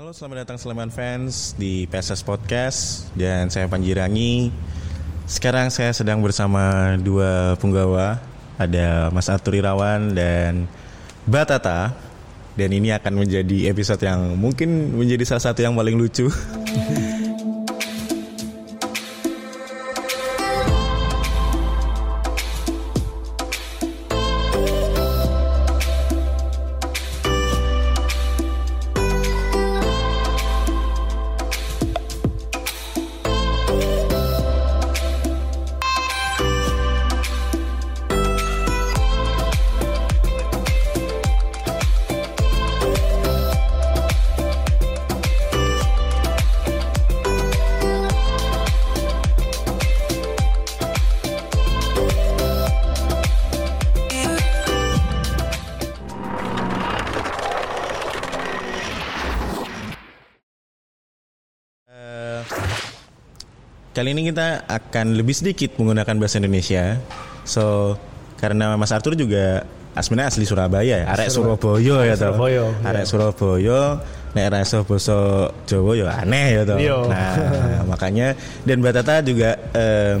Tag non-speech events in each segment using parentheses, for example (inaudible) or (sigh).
Halo, selamat datang Sleman fans di PSS Podcast dan saya Panji Rangi. Sekarang saya sedang bersama dua punggawa, ada Mas Arthur Irawan dan Batata. Dan ini akan menjadi episode yang mungkin menjadi salah satu yang paling lucu. (laughs) Kali ini kita akan lebih sedikit menggunakan bahasa Indonesia. So, karena Mas Arthur juga aslinya asli Surabaya, ya, arek Surabaya ya toh. Surabaya, Arek Surabaya, nek ra iso basa Jawa ya aneh ya toh. Iya. Nah, (laughs) makanya dan Mbak Tata juga eh,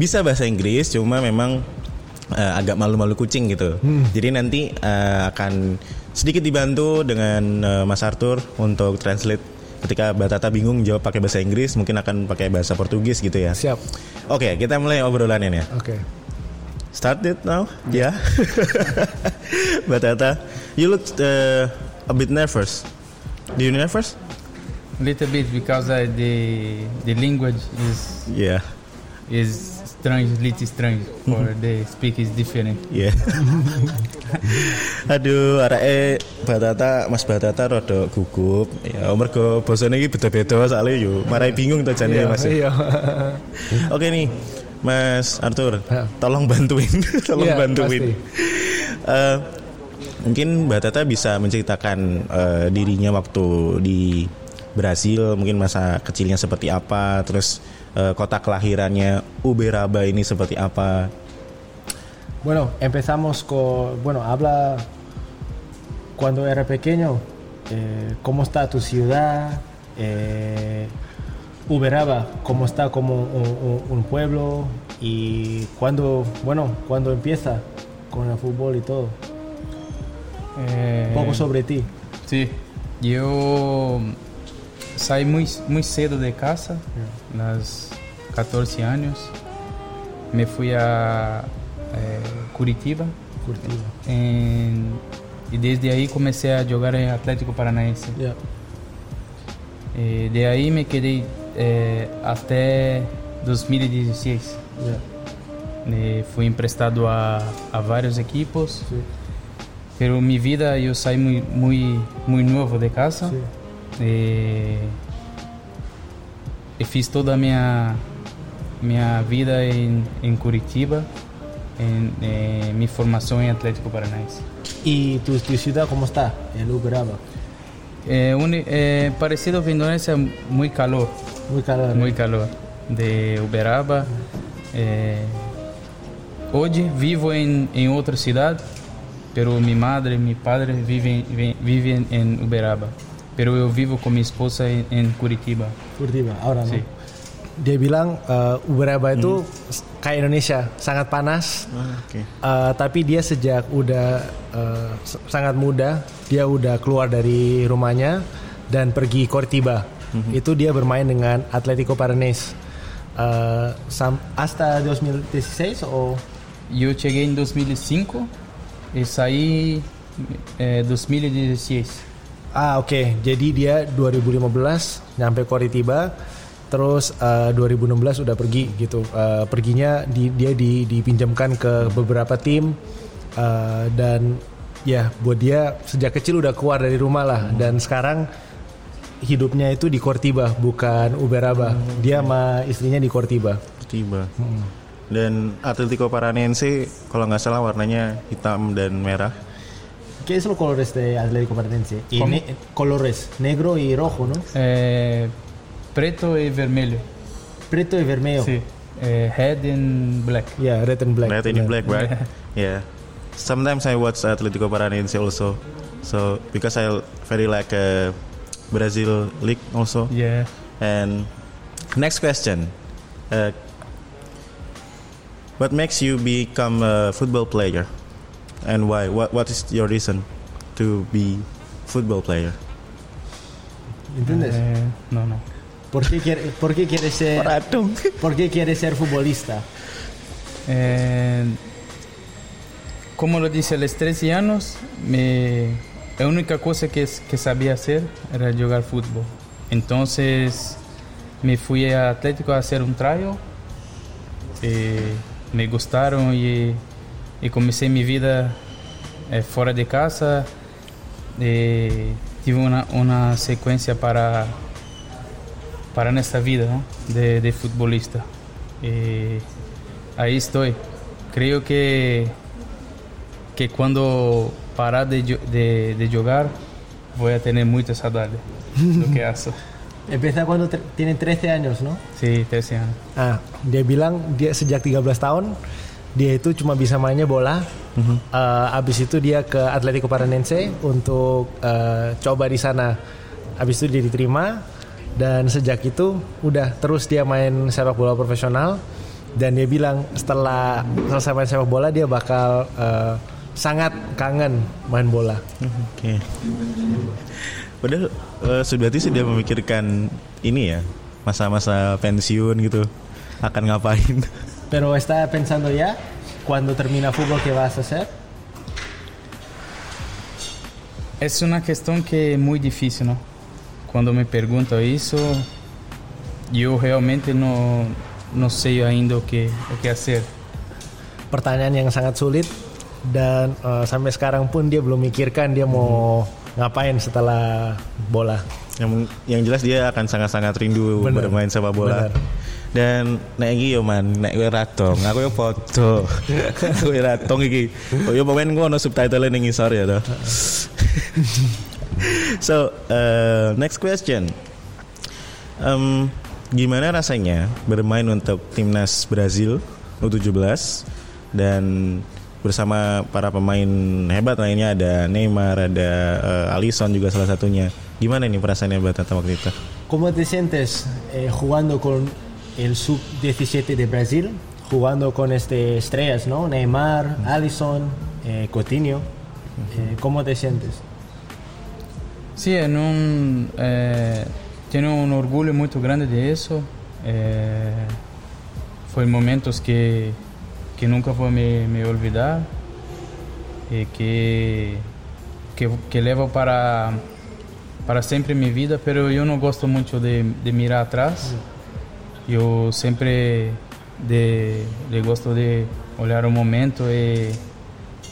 bisa bahasa Inggris, cuma memang eh, agak malu-malu kucing gitu. Jadi nanti eh, akan sedikit dibantu dengan eh, Mas Arthur untuk translate ketika Mbak Tata bingung jawab pakai bahasa Inggris, mungkin akan pakai bahasa Portugis gitu ya. Siap. Oke, kita mulai obrolannya ya. Oke. Start it now? (laughs) Yeah. Mbak Tata, you look uh, a bit nervous. Do you nervous? little bit because uh, the the language is Yeah. is strange, little strange for the speak is different. Yeah. (laughs) Aduh, areke Batata, Mas Batata rada gugup. Ya, mergo basane iki beda-beda soalnya yo marai bingung to jane Mas. Iya. (laughs) Oke nih, Mas Arthur, tolong bantuin, (laughs) tolong Iya, bantuin. pasti. Eh, mungkin Mbak Tata bisa menceritakan eh, dirinya waktu di Brasil, mungkin masa kecilnya seperti apa, terus eh, kota kelahirannya Uberaba ini seperti apa. Bueno, empezamos con. Bueno, habla cuando era pequeño. eh, ¿Cómo está tu ciudad? Eh, Uberaba, ¿cómo está como un, un- un pueblo? Y cuando, bueno, cuando empieza con el fútbol y todo. Eh, Un poco sobre ti. Sí, yo saí muy, muy cedo de casa, los 14 años. Me fui a eh, Curitiba Curtido. en- y desde ahí comencé a jugar en Atlético Paranaense. Ya. Eh, de ahí me quedé eh, hasta 2016. Ya. Eh, fui emprestado a, a vários equipos, Sí. pero mi vida eu saí muy, muy, muy novo de casa. Sí. E fiz toda a minha, minha vida em, em Curitiba, em, eh, minha formação em Atlético Paranaense. ¿Y tu, tu ciudad cómo está? El Uberaba. É, uni- é parecido a Vindorense, muito calor, Muy calor. muito calor. De Uberaba. É, hoje vivo em, em outra cidade, pero minha madre e meu padre vivem vi- vivem em Uberaba. Pero eu vivo com minha esposa em, Curitiba. Curitiba, ahora no. Sí. Dia bilang eh, Uberaba itu kayak Indonesia, sangat panas. Oke. Eh, tapi dia sejak udah eh, s- sangat muda, dia udah keluar dari rumahnya dan pergi Cortiba. Itu dia bermain dengan Atletico Paranaense. Eh, sam- hasta 2016 o E eu cheguei em 2005 e saí em 2016. Ah oke, jadi dia 2015 nyampe Coritiba, terus eh, 2016 udah pergi gitu. Eh, perginya di, dia di, dipinjamkan ke beberapa tim eh, dan ya buat dia sejak kecil udah keluar dari rumah lah dan sekarang hidupnya itu di Cortiba bukan Uberaba. Dia sama istrinya di Cortiba. Tiba. Dan Atletico Paranaense kalau nggak salah warnanya hitam dan merah. ¿Qué es los colores de Atlético Paranaense? Y ne- colores negro y rojo, ¿no? É, preto e vermelho. Preto y vermelho. Sim. É, red and black. Yeah, red and black. Red and black, right? yeah. Sometimes I watch Atletico Paranaense also. So because I very like uh, Brazil league also. Yeah. And next question. Uh, what makes you become a football player? And why? What what is your reason to be football player? ¿Entiendes? Eh, no, no. ¿Por qué quiere, por qué quiere ser por qué quiere ser futbolista? Eh, como lo dije a los 13 años, me, la única cosa que, que sabía hacer era jugar fútbol. Entonces me fui a Atlético a hacer un trial. Eh, me gustaron y, y comencé mi vida eh, fuera de casa. Eh, tive una, una secuencia para, para esta vida ¿no? de, de futbolista. Eh, ahí estoy. Creo que, que cuando parar de, de, de jugar voy a tener mucha saudade do que (laughs) hago. Empieza cuando tiene 13 años, ¿no? Sí, 13 años. Ah, dia bilang dia sejak 13 tahun dia itu cuma bisa mainnya bola. Eh, abis itu dia ke Atletico Paranense untuk eh, coba di sana. Abis itu dia diterima dan sejak itu udah terus dia main sepak bola profesional dan dia bilang setelah selesai main sepak bola dia bakal eh, sangat kangen main bola. Oke. Padahal uh, Sudarti sudah memikirkan ini ya masa-masa pensiun gitu akan ngapain? (laughs) Pero está pensando ya cuando termina fútbol qué vas a hacer? Es una cuestión que es muy difícil, ¿no? Cuando me pregunto eso, yo realmente no, no sé ainda o que hacer. pertanyaan yang sangat sulit dan eh, sampai sekarang pun dia belum mikirkan dia mau ngapain setelah bola. Yang yang jelas dia akan sangat-sangat rindu Bener. bermain sepak bola. Bener. Dan nek iki yo man, nek kowe ratong, aku yo foto. (laughs) kowe ratong iki. Oh yo pemain gua ono subtitle ning ngisor ya toh. (laughs) so, uh, next question. Em, gimana rasanya bermain untuk timnas Brazil U17 dan bersama para pemain hebat lainnya ada Neymar, ada eh, Alisson juga salah satunya. Gimana nih perasaannya Mbak Tata waktu itu? ¿Cómo te sientes eh, jugando con el sub-17 de Brasil? Jugando con este estrellas, ¿no? Neymar, Alisson, eh, Coutinho. Eh, ¿Cómo te sientes? Sí, en un, eh, tengo un orgullo muy grande de eso. Eh, fue momentos que, que nunca voy a me, me olvidar y que, que, que levo para, para siempre en mi vida, pero yo no gosto mucho de, de mirar atrás. Yo siempre de, de gosto de olhar o momento y,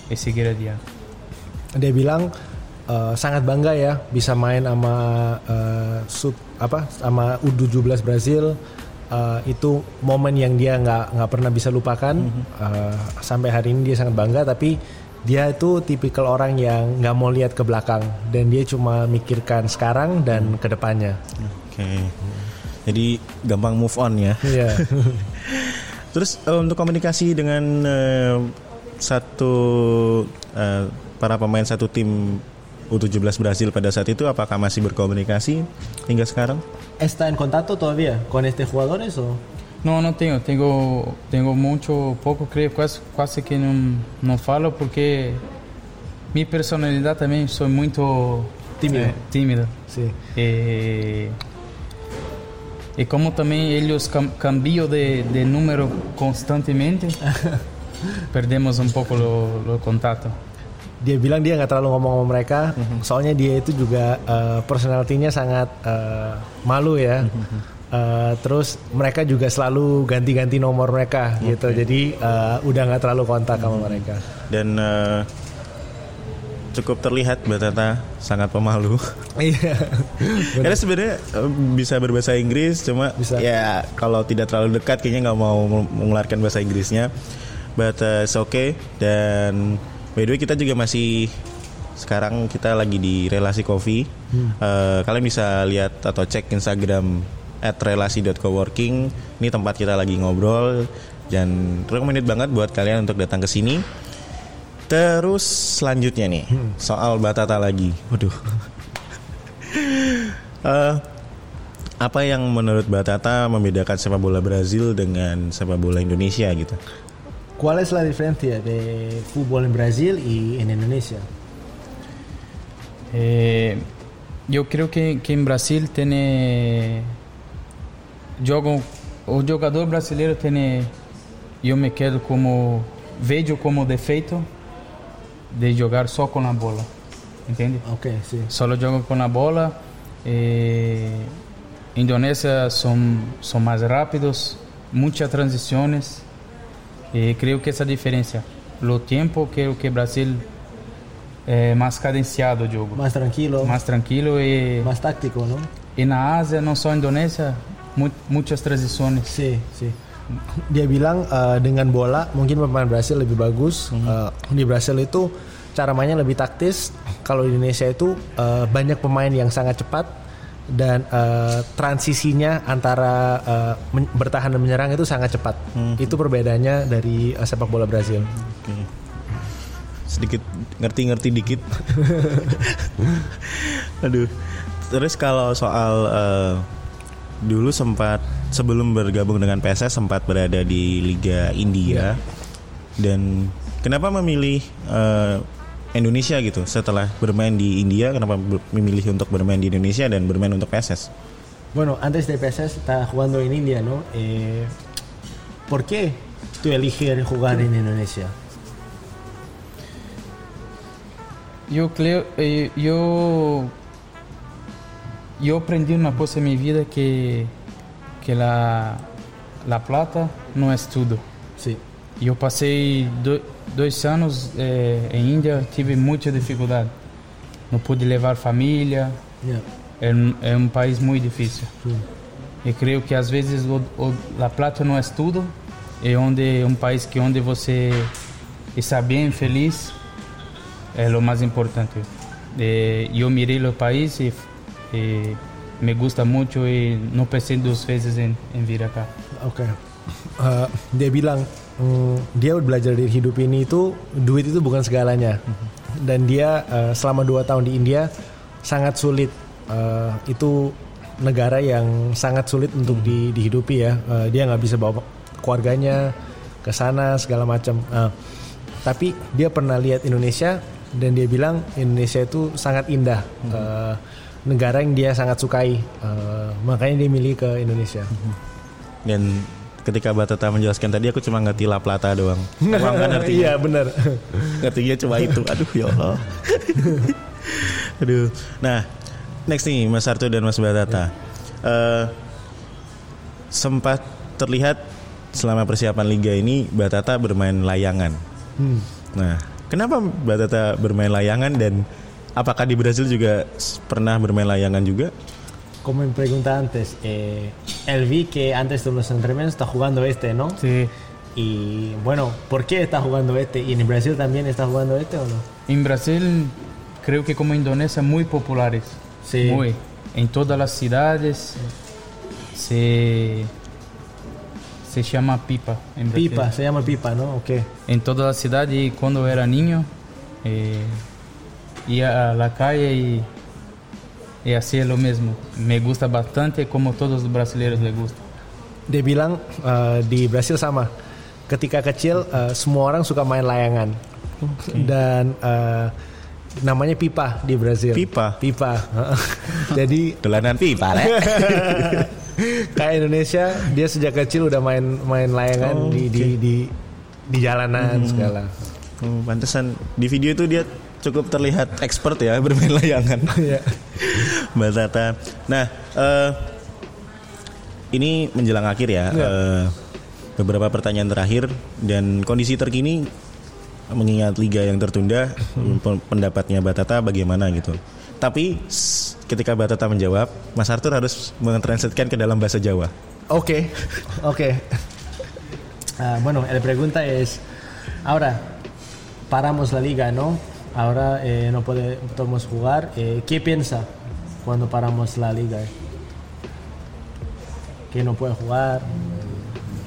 y seguir adiante. Dia bilang eh, sangat bangga ya bisa main sama eh, sub apa sama U17 Brazil. Eh, itu momen yang dia nggak nggak pernah bisa lupakan Eh, sampai hari ini dia sangat bangga tapi dia itu tipikal orang yang nggak mau lihat ke belakang dan dia cuma mikirkan sekarang dan ke depannya. Oke. Jadi gampang move on ya. Iya. (laughs) Terus eh, untuk komunikasi dengan eh, satu eh, para pemain satu tim U17 Brasil pada saat itu apakah masih berkomunikasi hingga sekarang? ¿Está en contacto todavía con este jugadores o? No, no tengo, tengo, tengo mucho, poco, creo, quase, quase que não, não falo porque minha personalidade também sou muito Tímido. eh, tímida. Sí. E, e como também eles cam, cambiam de, de número constantemente, (laughs) perdemos um pouco o, o contato. Dia bilang dia nggak terlalu ngomong sama mereka, soalnya dia itu juga eh, personalitinya sangat eh, malu ya. Eh, terus mereka juga selalu ganti-ganti nomor mereka gitu, jadi eh, udah nggak terlalu kontak sama mereka. Dan eh, cukup terlihat Mbak Tata sangat pemalu. (laughs) Iya. Karena sebenarnya eh, bisa berbahasa Inggris, cuma Bisa. ya kalau tidak terlalu dekat kayaknya nggak mau mengeluarkan bahasa Inggrisnya. But uh, it's okay. Dan by the way kita juga masih sekarang kita lagi di relasi coffee. Eh, kalian bisa lihat atau cek Instagram at relasi.coworking. Ini tempat kita lagi ngobrol dan recommended banget buat kalian untuk datang ke sini. Terus selanjutnya nih soal Batata lagi. Waduh. (laughs) Eh, apa yang menurut Batata membedakan sepak bola Brazil dengan sepak bola Indonesia gitu? ¿Cuál es la diferencia de fútbol en Brasil y en Indonesia? Eh, eu creio que, que em Brasil tem jogo o jogador brasileiro tem eu me quedo como vejo como defeito de jogar só com a bola entende Ok, sí. só jogam com a bola eh, Indonésia são são mais rápidos muitas transições e creio que essa diferença o tempo creio que Brasil é mais cadenciado o jogo Más tranquilo, mais tranquilo e táctico, ¿no? E na Ásia, não só Indonésia, mu muitas transições. Sí, sí. Dia bilang uh, dengan bola mungkin pemain Brasil lebih bagus. Uh, di Brasil itu cara mainnya lebih taktis. Kalau di Indonesia itu uh, banyak pemain yang sangat cepat dan uh, transisinya antara uh, bertahan dan menyerang itu sangat cepat. Itu perbedaannya dari uh, sepak bola Brasil. Oke. Sedikit ngerti-ngerti dikit. (laughs) Aduh. Terus kalau soal eh, dulu sempat sebelum bergabung dengan PSS sempat berada di Liga India dan kenapa memilih eh, Indonesia gitu setelah bermain di India kenapa memilih untuk bermain di Indonesia dan bermain untuk PSS? Bueno, antes de PSS estaba jugando en India, ¿no? Eh, ¿Por qué tú eliges jugar en Indonesia? Eu creio, eh, eu eu aprendi uma coisa em minha vida que que la la plata não é tudo. Sí. E eu passei do, dois anos eh, em Índia, tive muita dificuldade. Não pude levar família, Yeah. é, um- é um país muito difícil. Sí. E creio que às vezes o, o, La Plata não é tudo, é onde um país que onde você está bem feliz é o mais importante. E eu mirei o país e, e me gusta muito e não pensei duas vezes em, em vir cá. Oke. Eh, dia bilang mm, dia belajar dari hidup ini itu duit itu bukan segalanya. Dan dia eh, selama dua tahun di India sangat sulit. Eh, itu negara yang sangat sulit untuk di- dihidupi ya. Eh, dia nggak bisa bawa keluarganya ke sana segala macam. Eh, tapi dia pernah lihat Indonesia dan dia bilang Indonesia itu sangat indah. Eh, negara yang dia sangat sukai. Eh, makanya dia milih ke Indonesia. Dan ketika Batata menjelaskan tadi aku cuma ngerti La Plata doang. Uang kan (laughs) artinya. Iya benar. (laughs) Ngertinya cuma itu. Aduh ya Allah. (laughs) Aduh. Nah, next nih Mas Arto dan Mas Batata. Eh, sempat terlihat selama persiapan liga ini Batata bermain layangan. Hmm. Nah, kenapa Batata bermain layangan dan apakah di Brasil juga pernah bermain layangan juga? Como me pregunta antes, eh, él vi que antes de los entrenamientos está jugando este, ¿no? Sí. Y bueno, ¿por qué está jugando este? ¿Y en Brasil también está jugando este o no? Em Brasil, creio que como Indonésia, muito populares. Sí. Muito. Em todas as cidades se se chama pipa Brasil. Pipa, se llama pipa, ¿no? Ok. Em toda a cidade, e quando eu era niño, eh, ia a la calle e e assim é o mesmo. Me gusta bastante, como todos os brasileiros le gusta. Dia bilang eh, di Brasil sama. Ketika kecil eh, semua orang suka main layangan. Dan eh, namanya pipa di Brasil. Pipa? Pipa. (laughs) Jadi Dolanan pipa, (laughs) kayak Indonesia dia sejak kecil udah main main layangan Oh, di, di di di jalanan segala. Oh, pantesan di video itu dia cukup terlihat expert ya (laughs) bermain layangan. Iya. Mbak Tata. Nah, eh, ini menjelang akhir ya. Iya. eh, beberapa pertanyaan terakhir dan kondisi terkini mengingat liga yang tertunda, pe- pendapatnya Batata bagaimana gitu. Tapi ketika Batata menjawab, Mas Arthur harus mentranslatekan ke dalam bahasa Jawa. Ok, ok. Ah, bueno, la pregunta es, ahora paramos la liga, ¿no? Ahora eh, no pode- podemos jugar. Eh, ¿Qué piensa cuando paramos la liga? Que no puede jugar.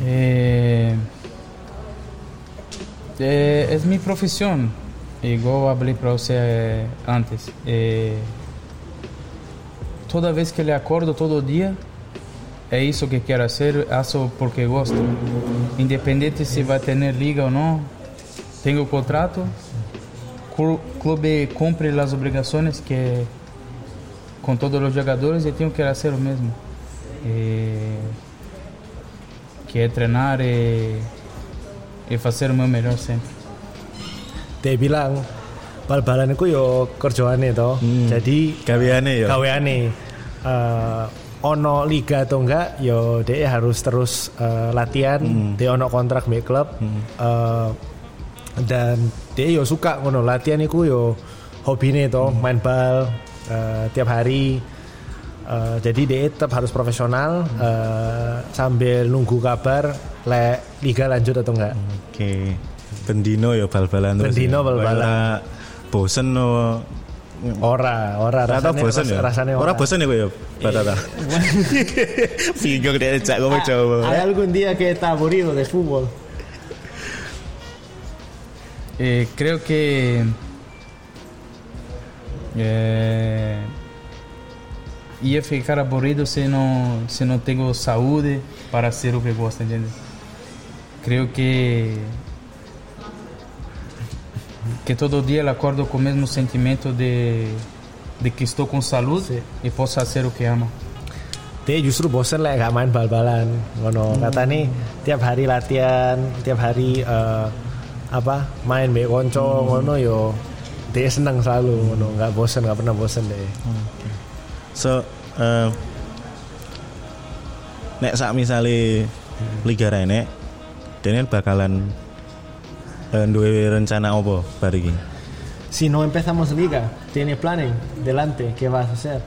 Eh, eh, es mi profesión, igual hablé para você eh, antes. Eh, toda vez que le acordo todo día, é isso que quero hacer, hago porque gosto. Independente se vai ter liga ou não, tenho contrato, clu- clube cumpre as obrigações que com todos os jogadores e tenho que fazer o mesmo. Eh, que é treinar e, e fazer o meu melhor sempre. Dia bilang bal-balan itu yo kerjaane toh. Jadi Gaweane ya. gaweane eh, ono liga atau enggak yo dia harus terus eh, latihan dia ono kontrak di klub eh, dan dia yo suka ngono latihan itu yo hobine toh main bal eh, tiap hari Eh, jadi dia tetap harus profesional eh, sambil nunggu kabar le liga lanjut atau enggak Oke. Bendino ya bal-balan terus. Bendino ya. bal-balan. Ora bosen no. ora ora Ora tau rasanya bosen ya. rasanya Ora bosen ya kok ya Batata. (laughs) Bingung dia cak ngomong Jawa. ¿Hay algún día que está aburrido de fútbol? Eh, creo que eh, ia ficar aburrido se não se não tenho saúde para ser o que gosto, entende? Creio que que todo dia eu acordo com o mesmo sentimento de de que estou com saúde e posso fazer o que amo. Dia justru bosen lah gak main bal-balan. Ngono kata nih tiap hari latihan, tiap hari eh, apa main be konco ngono yo dia senang selalu ngono nggak bosen nggak pernah bosen deh. So eh nek sak misale Liga Rene Daniel bakalan eh, duwe rencana apa bar iki? Si no empezamos liga, tiene planning delante, ¿qué vas a hacer?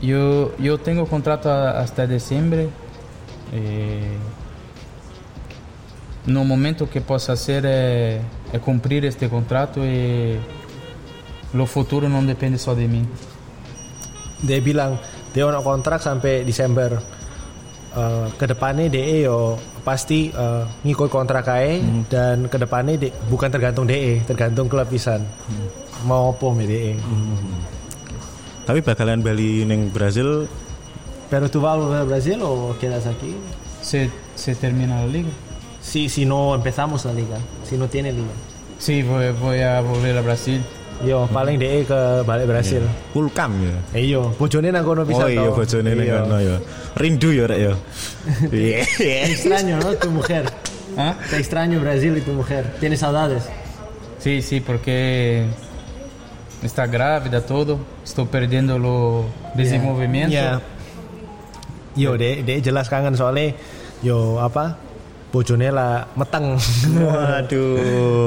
Eu eu tenho contrato hasta dezembro. Eh, no momento que posso fazer é, é cumprir este contrato e o futuro não depende só de mim. Dia bilang dia ono kontrak sampai Desember. Eh, ke depannya DE yo pasti eh, ngikut kontrak kae dan ke depannya de, bukan tergantung DE, tergantung klub pisan. Mau apa me DE. Tapi bakalan bali ning Brazil Pero tú vas a volver a Brasil o quedas aquí? Se, se termina a liga? Si, si no empezamos la liga, si no tiene liga. Sim, vou, vou a volver a Brasil. Yo paling DE ke balik Brasil. Kulkam ya. Yo, bojone nang kono Oh bisa iya bojone Iya. kono ya. Rindu ya rek ya. Iya. Extraño, ¿no? Tu mujer. ¿Ah? Te extraño Brasil y tu mujer. ¿Tienes saudades? Sim, sim, porque está grávida, todo. Estou perdendo o desenvolvimento. Iya. Yo, DE, DE jelas kangen soalnya yo apa? Bojone lah meteng. Waduh.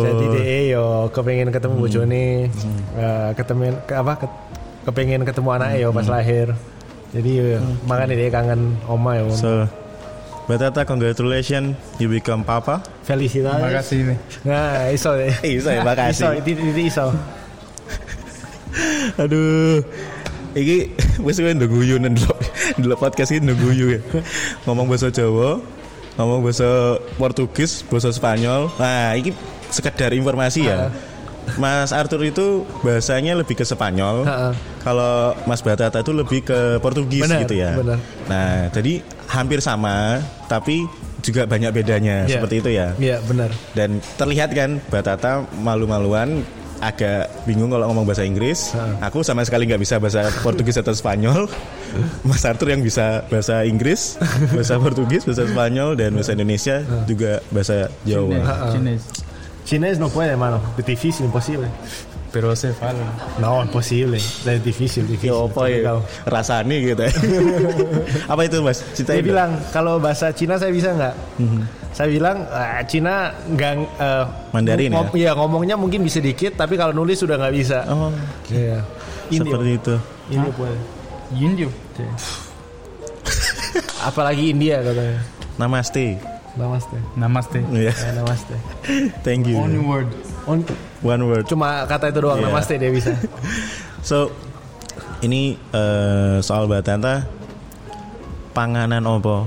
(laughs) Jadi DE yo kepengen ketemu bojone, eh, ketemu ke, apa? ke- kepengen ketemu anaknya yo pas lahir. Jadi yo, makanya DE kangen oma yo. So Batata congratulations you become papa. Felicidades. Makasih. Nah, iso deh. (laughs) Iso ya, makasih. Iso, itu, itu iso. (laughs) Aduh. Iki wis kowe ndok guyu ndelok ndelok podcast iki ndok guyu ya. Ngomong bahasa Jawa, ngomong bahasa Portugis, bahasa Spanyol. Nah, iki sekedar informasi ya. Mas Arthur itu bahasanya lebih ke Spanyol. Kalau Mas Batata itu lebih ke Portugis Benar, gitu ya. benar. Nah, jadi hampir sama, tapi juga banyak bedanya Iya. seperti itu ya. Iya, benar. Dan terlihat kan Batata malu-maluan agak bingung kalau ngomong bahasa Inggris. Aku sama sekali nggak bisa bahasa Portugis atau Spanyol. Mas Arthur yang bisa bahasa Inggris, bahasa Portugis, bahasa Spanyol dan bahasa Indonesia juga bahasa Jawa. Chinês. Chinés no puede, mano. Es difícil, imposible. Pero você fala. No, imposible. Es difícil, difícil. Ya apa ya? Rasanya gitu ya. (laughs) apa itu Mas? Dia Ceritain. dong. bilang kalau bahasa Cina saya bisa nggak? Saya bilang "Ah, Cina nggak eh, Mandarin ya? ngom- Iya ngomongnya mungkin bisa dikit, tapi kalau nulis sudah nggak bisa. Oh, Iya. Indio. seperti itu. Indio puede. Índio. Apalagi India katanya. Namaste. Namaste. Namaste. Ya, Ya, namaste. thank you. Only word. On- One word. cuma kata itu doang Iya. namaste dia bisa. (laughs) So ini eh, soal batata panganan apa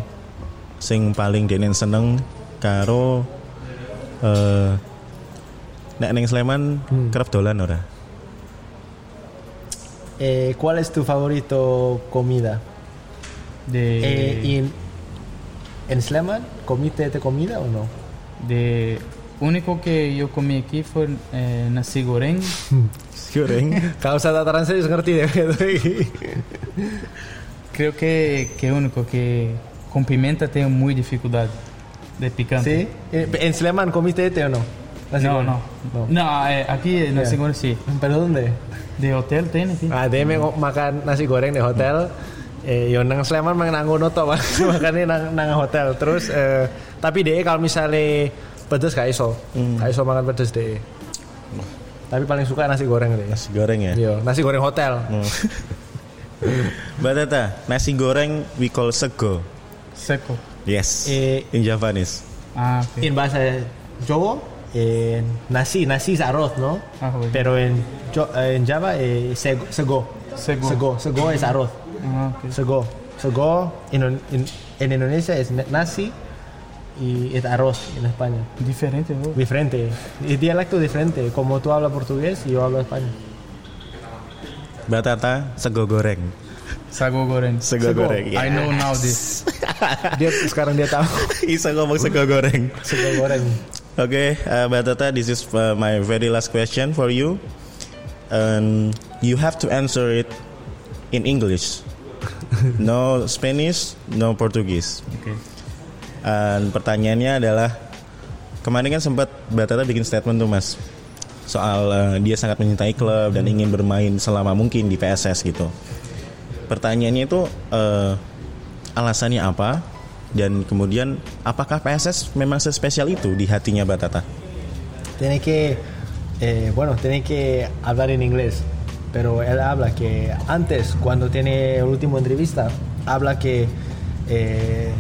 sing paling denen seneng karo eh nek ning Sleman kerep dolan ora? Eh, ¿Cuál es tu favorito comida? De, Eh, y en, Sleman, ¿comiste de comida o no? de único que yo comí aquí fue eh, nasi goreng. (laughs) Goreng. Causa dataran serius ngerti deh gitu. Creo que que único que con pimenta tengo muy dificultad de picante. ¿Sí? Eh, ¿En Sleman comiste este o no? Nasi No, no. No. No, eh, aquí en nasi goreng sí. ¿Pero dónde? De hotel tiene, sí. Ah, dia mau makan nasi goreng di hotel. Eh, yo nang Sleman mang nang ngono makannya nang, nang hotel. Terus eh, tapi dia kalau misalnya pedes gak iso. Gak iso makan pedes deh. Tapi paling suka nasi goreng deh. Nasi goreng ya. Yo, nasi goreng hotel. Hmm. (laughs) Mbak Tata, nasi goreng we call sego. Seco. Yes. Eh, In Japanese. Ah, ok. En bahasa Jawa, eh, nasi, nasi es arroz, ¿no? Ah, oye. Pero en, Jo- eh, en Java, eh, sego, sego. Sego. Sego, sego es arroz. Ah, ok. Sego. Sego en, en- en Indonesia es na- nasi y es arroz en España. Diferente, ¿no? Diferente. Es dialecto diferente. Como tú hablas portugués y yo hablo español. Mbak Tata, sego goreng. Sago goreng. Sego, Sego. goreng. I know now this. (laughs) Dia sekarang dia tahu (laughs) Bisa ngomong sego goreng. sego goreng. Okay, uh, Mbak Tata, this is uh, my very last question for you. And you have to answer it in English. (laughs) No Spanish, no Portuguese. Okay. Dan pertanyaannya adalah kemarin kan sempat Mbak Tata bikin statement tuh Mas soal uh, dia sangat mencintai klub dan ingin bermain selama mungkin di PSS gitu. Pertanyaannya itu uh, alasannya apa dan kemudian apakah PSS memang sespesial itu di hatinya Mbak Tata? Tiene que, eh, bueno, tiene que hablar en inglés. Pero él habla que antes, cuando tiene el último entrevista, habla que eh,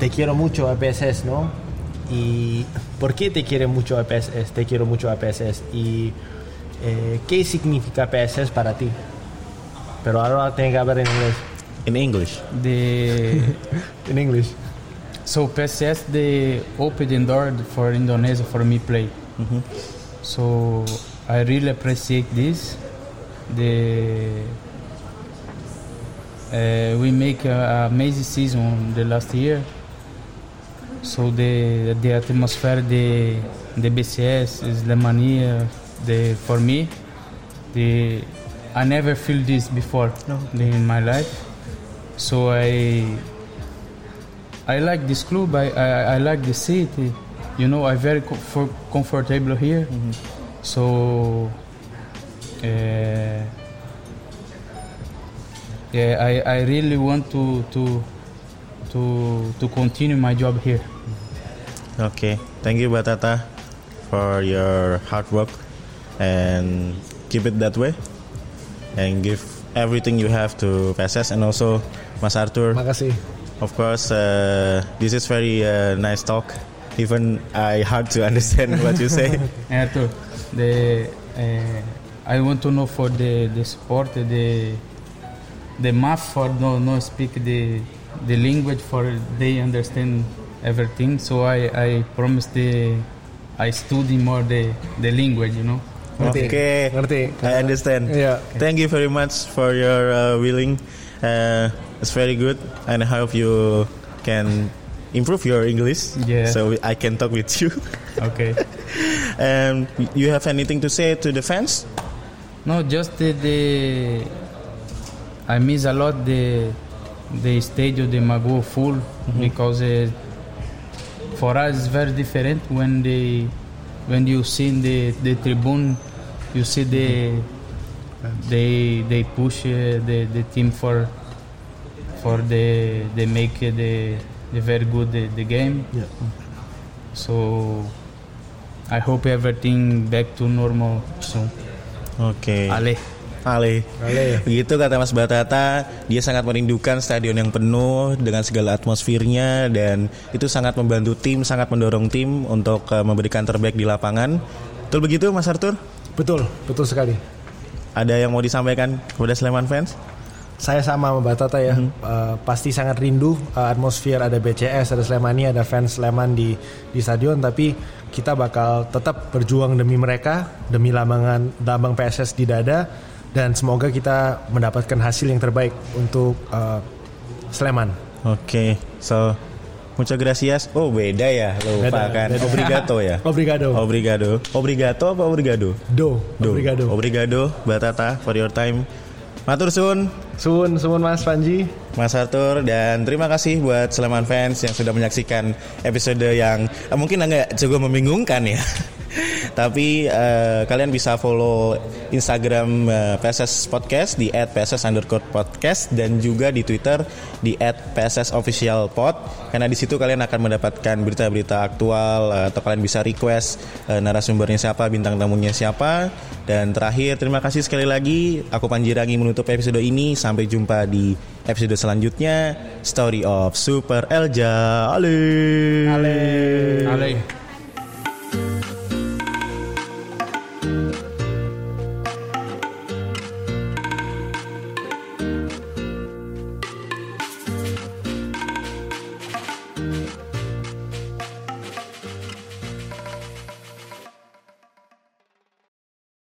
te quiero mucho a PSS, ¿no? Y ¿por qué te quiere mucho a PSS? Te quiero mucho a PSS. Y eh, ¿qué significa PSS para ti? Pero ahora tiene que hablar en inglés. In English. The (laughs) En inglés. so PSS they opened the door for Indonesia for me play. So I really appreciate this. The uh, we make a, a amazing season the last year. So the the atmosphere the the BCS is the mania the for me the I never feel this before in my life. So I I like this club. I, I, I like the city. You know, I'm very comfor- comfortable here. So, uh, yeah, I, I really want to to to to continue my job here. Okay, thank you Batata, for your hard work and keep it that way and give everything you have to PSS and also Mas Arthur. Makasih. Of course, uh, this is very uh, nice talk. Even I hard to (laughs) understand what you say. (laughs) Arthur, the uh, I want to know for the the sport the the math for no no speak the the language for they understand everything. So I I promise the I study more the the language. You know. Ngerti. Okay, Ngerti. I understand. Iya. Thank you very much for your uh, willing. Uh, it's very good, and I hope you can improve your English. Yeah. So I can talk with you. Okay. and (laughs) you have anything to say to the fans? No, just the, the I miss a lot the the stage of the Mago full because uh, for us it's very different when they when you see the the tribune you see the they they push uh, the the team for for the they make uh, the the very good the, the game Yeah. so I hope everything back to normal soon Oke. Ale Ale. Ale. Begitu kata Mas Batata, dia sangat merindukan stadion yang penuh dengan segala atmosfernya dan itu sangat membantu tim, sangat mendorong tim untuk uh, memberikan terbaik di lapangan. Betul begitu Mas Arthur? Betul, betul sekali. Ada yang mau disampaikan kepada Sleman fans? Saya sama sama Mbak Tata ya, Eh, pasti sangat rindu eh, atmosfer ada BCS, ada Slemani, ada fans Sleman di di stadion. Tapi kita bakal tetap berjuang demi mereka, demi lambang lambang PSS di dada. dan semoga kita mendapatkan hasil yang terbaik untuk uh, Sleman. Oke, so muchas gracias. Oh beda ya, lupa Beda, kan. beda. Obrigado ya. (laughs) Obrigado. Obrigado. Obrigado apa obrigado? Do. Do. Obrigado. Obrigado, Batata for your time. Matur sun, Sun, sun Mas Panji. Mas Arthur dan terima kasih buat Sleman fans yang sudah menyaksikan episode yang eh, mungkin agak cukup membingungkan ya. (laughs) Tapi eh, kalian bisa follow Instagram eh, PSS Podcast di @pss underscore podcast dan juga di Twitter di @pss official pod karena di situ kalian akan mendapatkan berita-berita aktual eh, atau kalian bisa request eh, narasumbernya siapa, bintang tamunya siapa dan terakhir terima kasih sekali lagi aku Panjirangi menutup episode ini sampai jumpa di episode selanjutnya Story of Super Elja. Ale. Ale.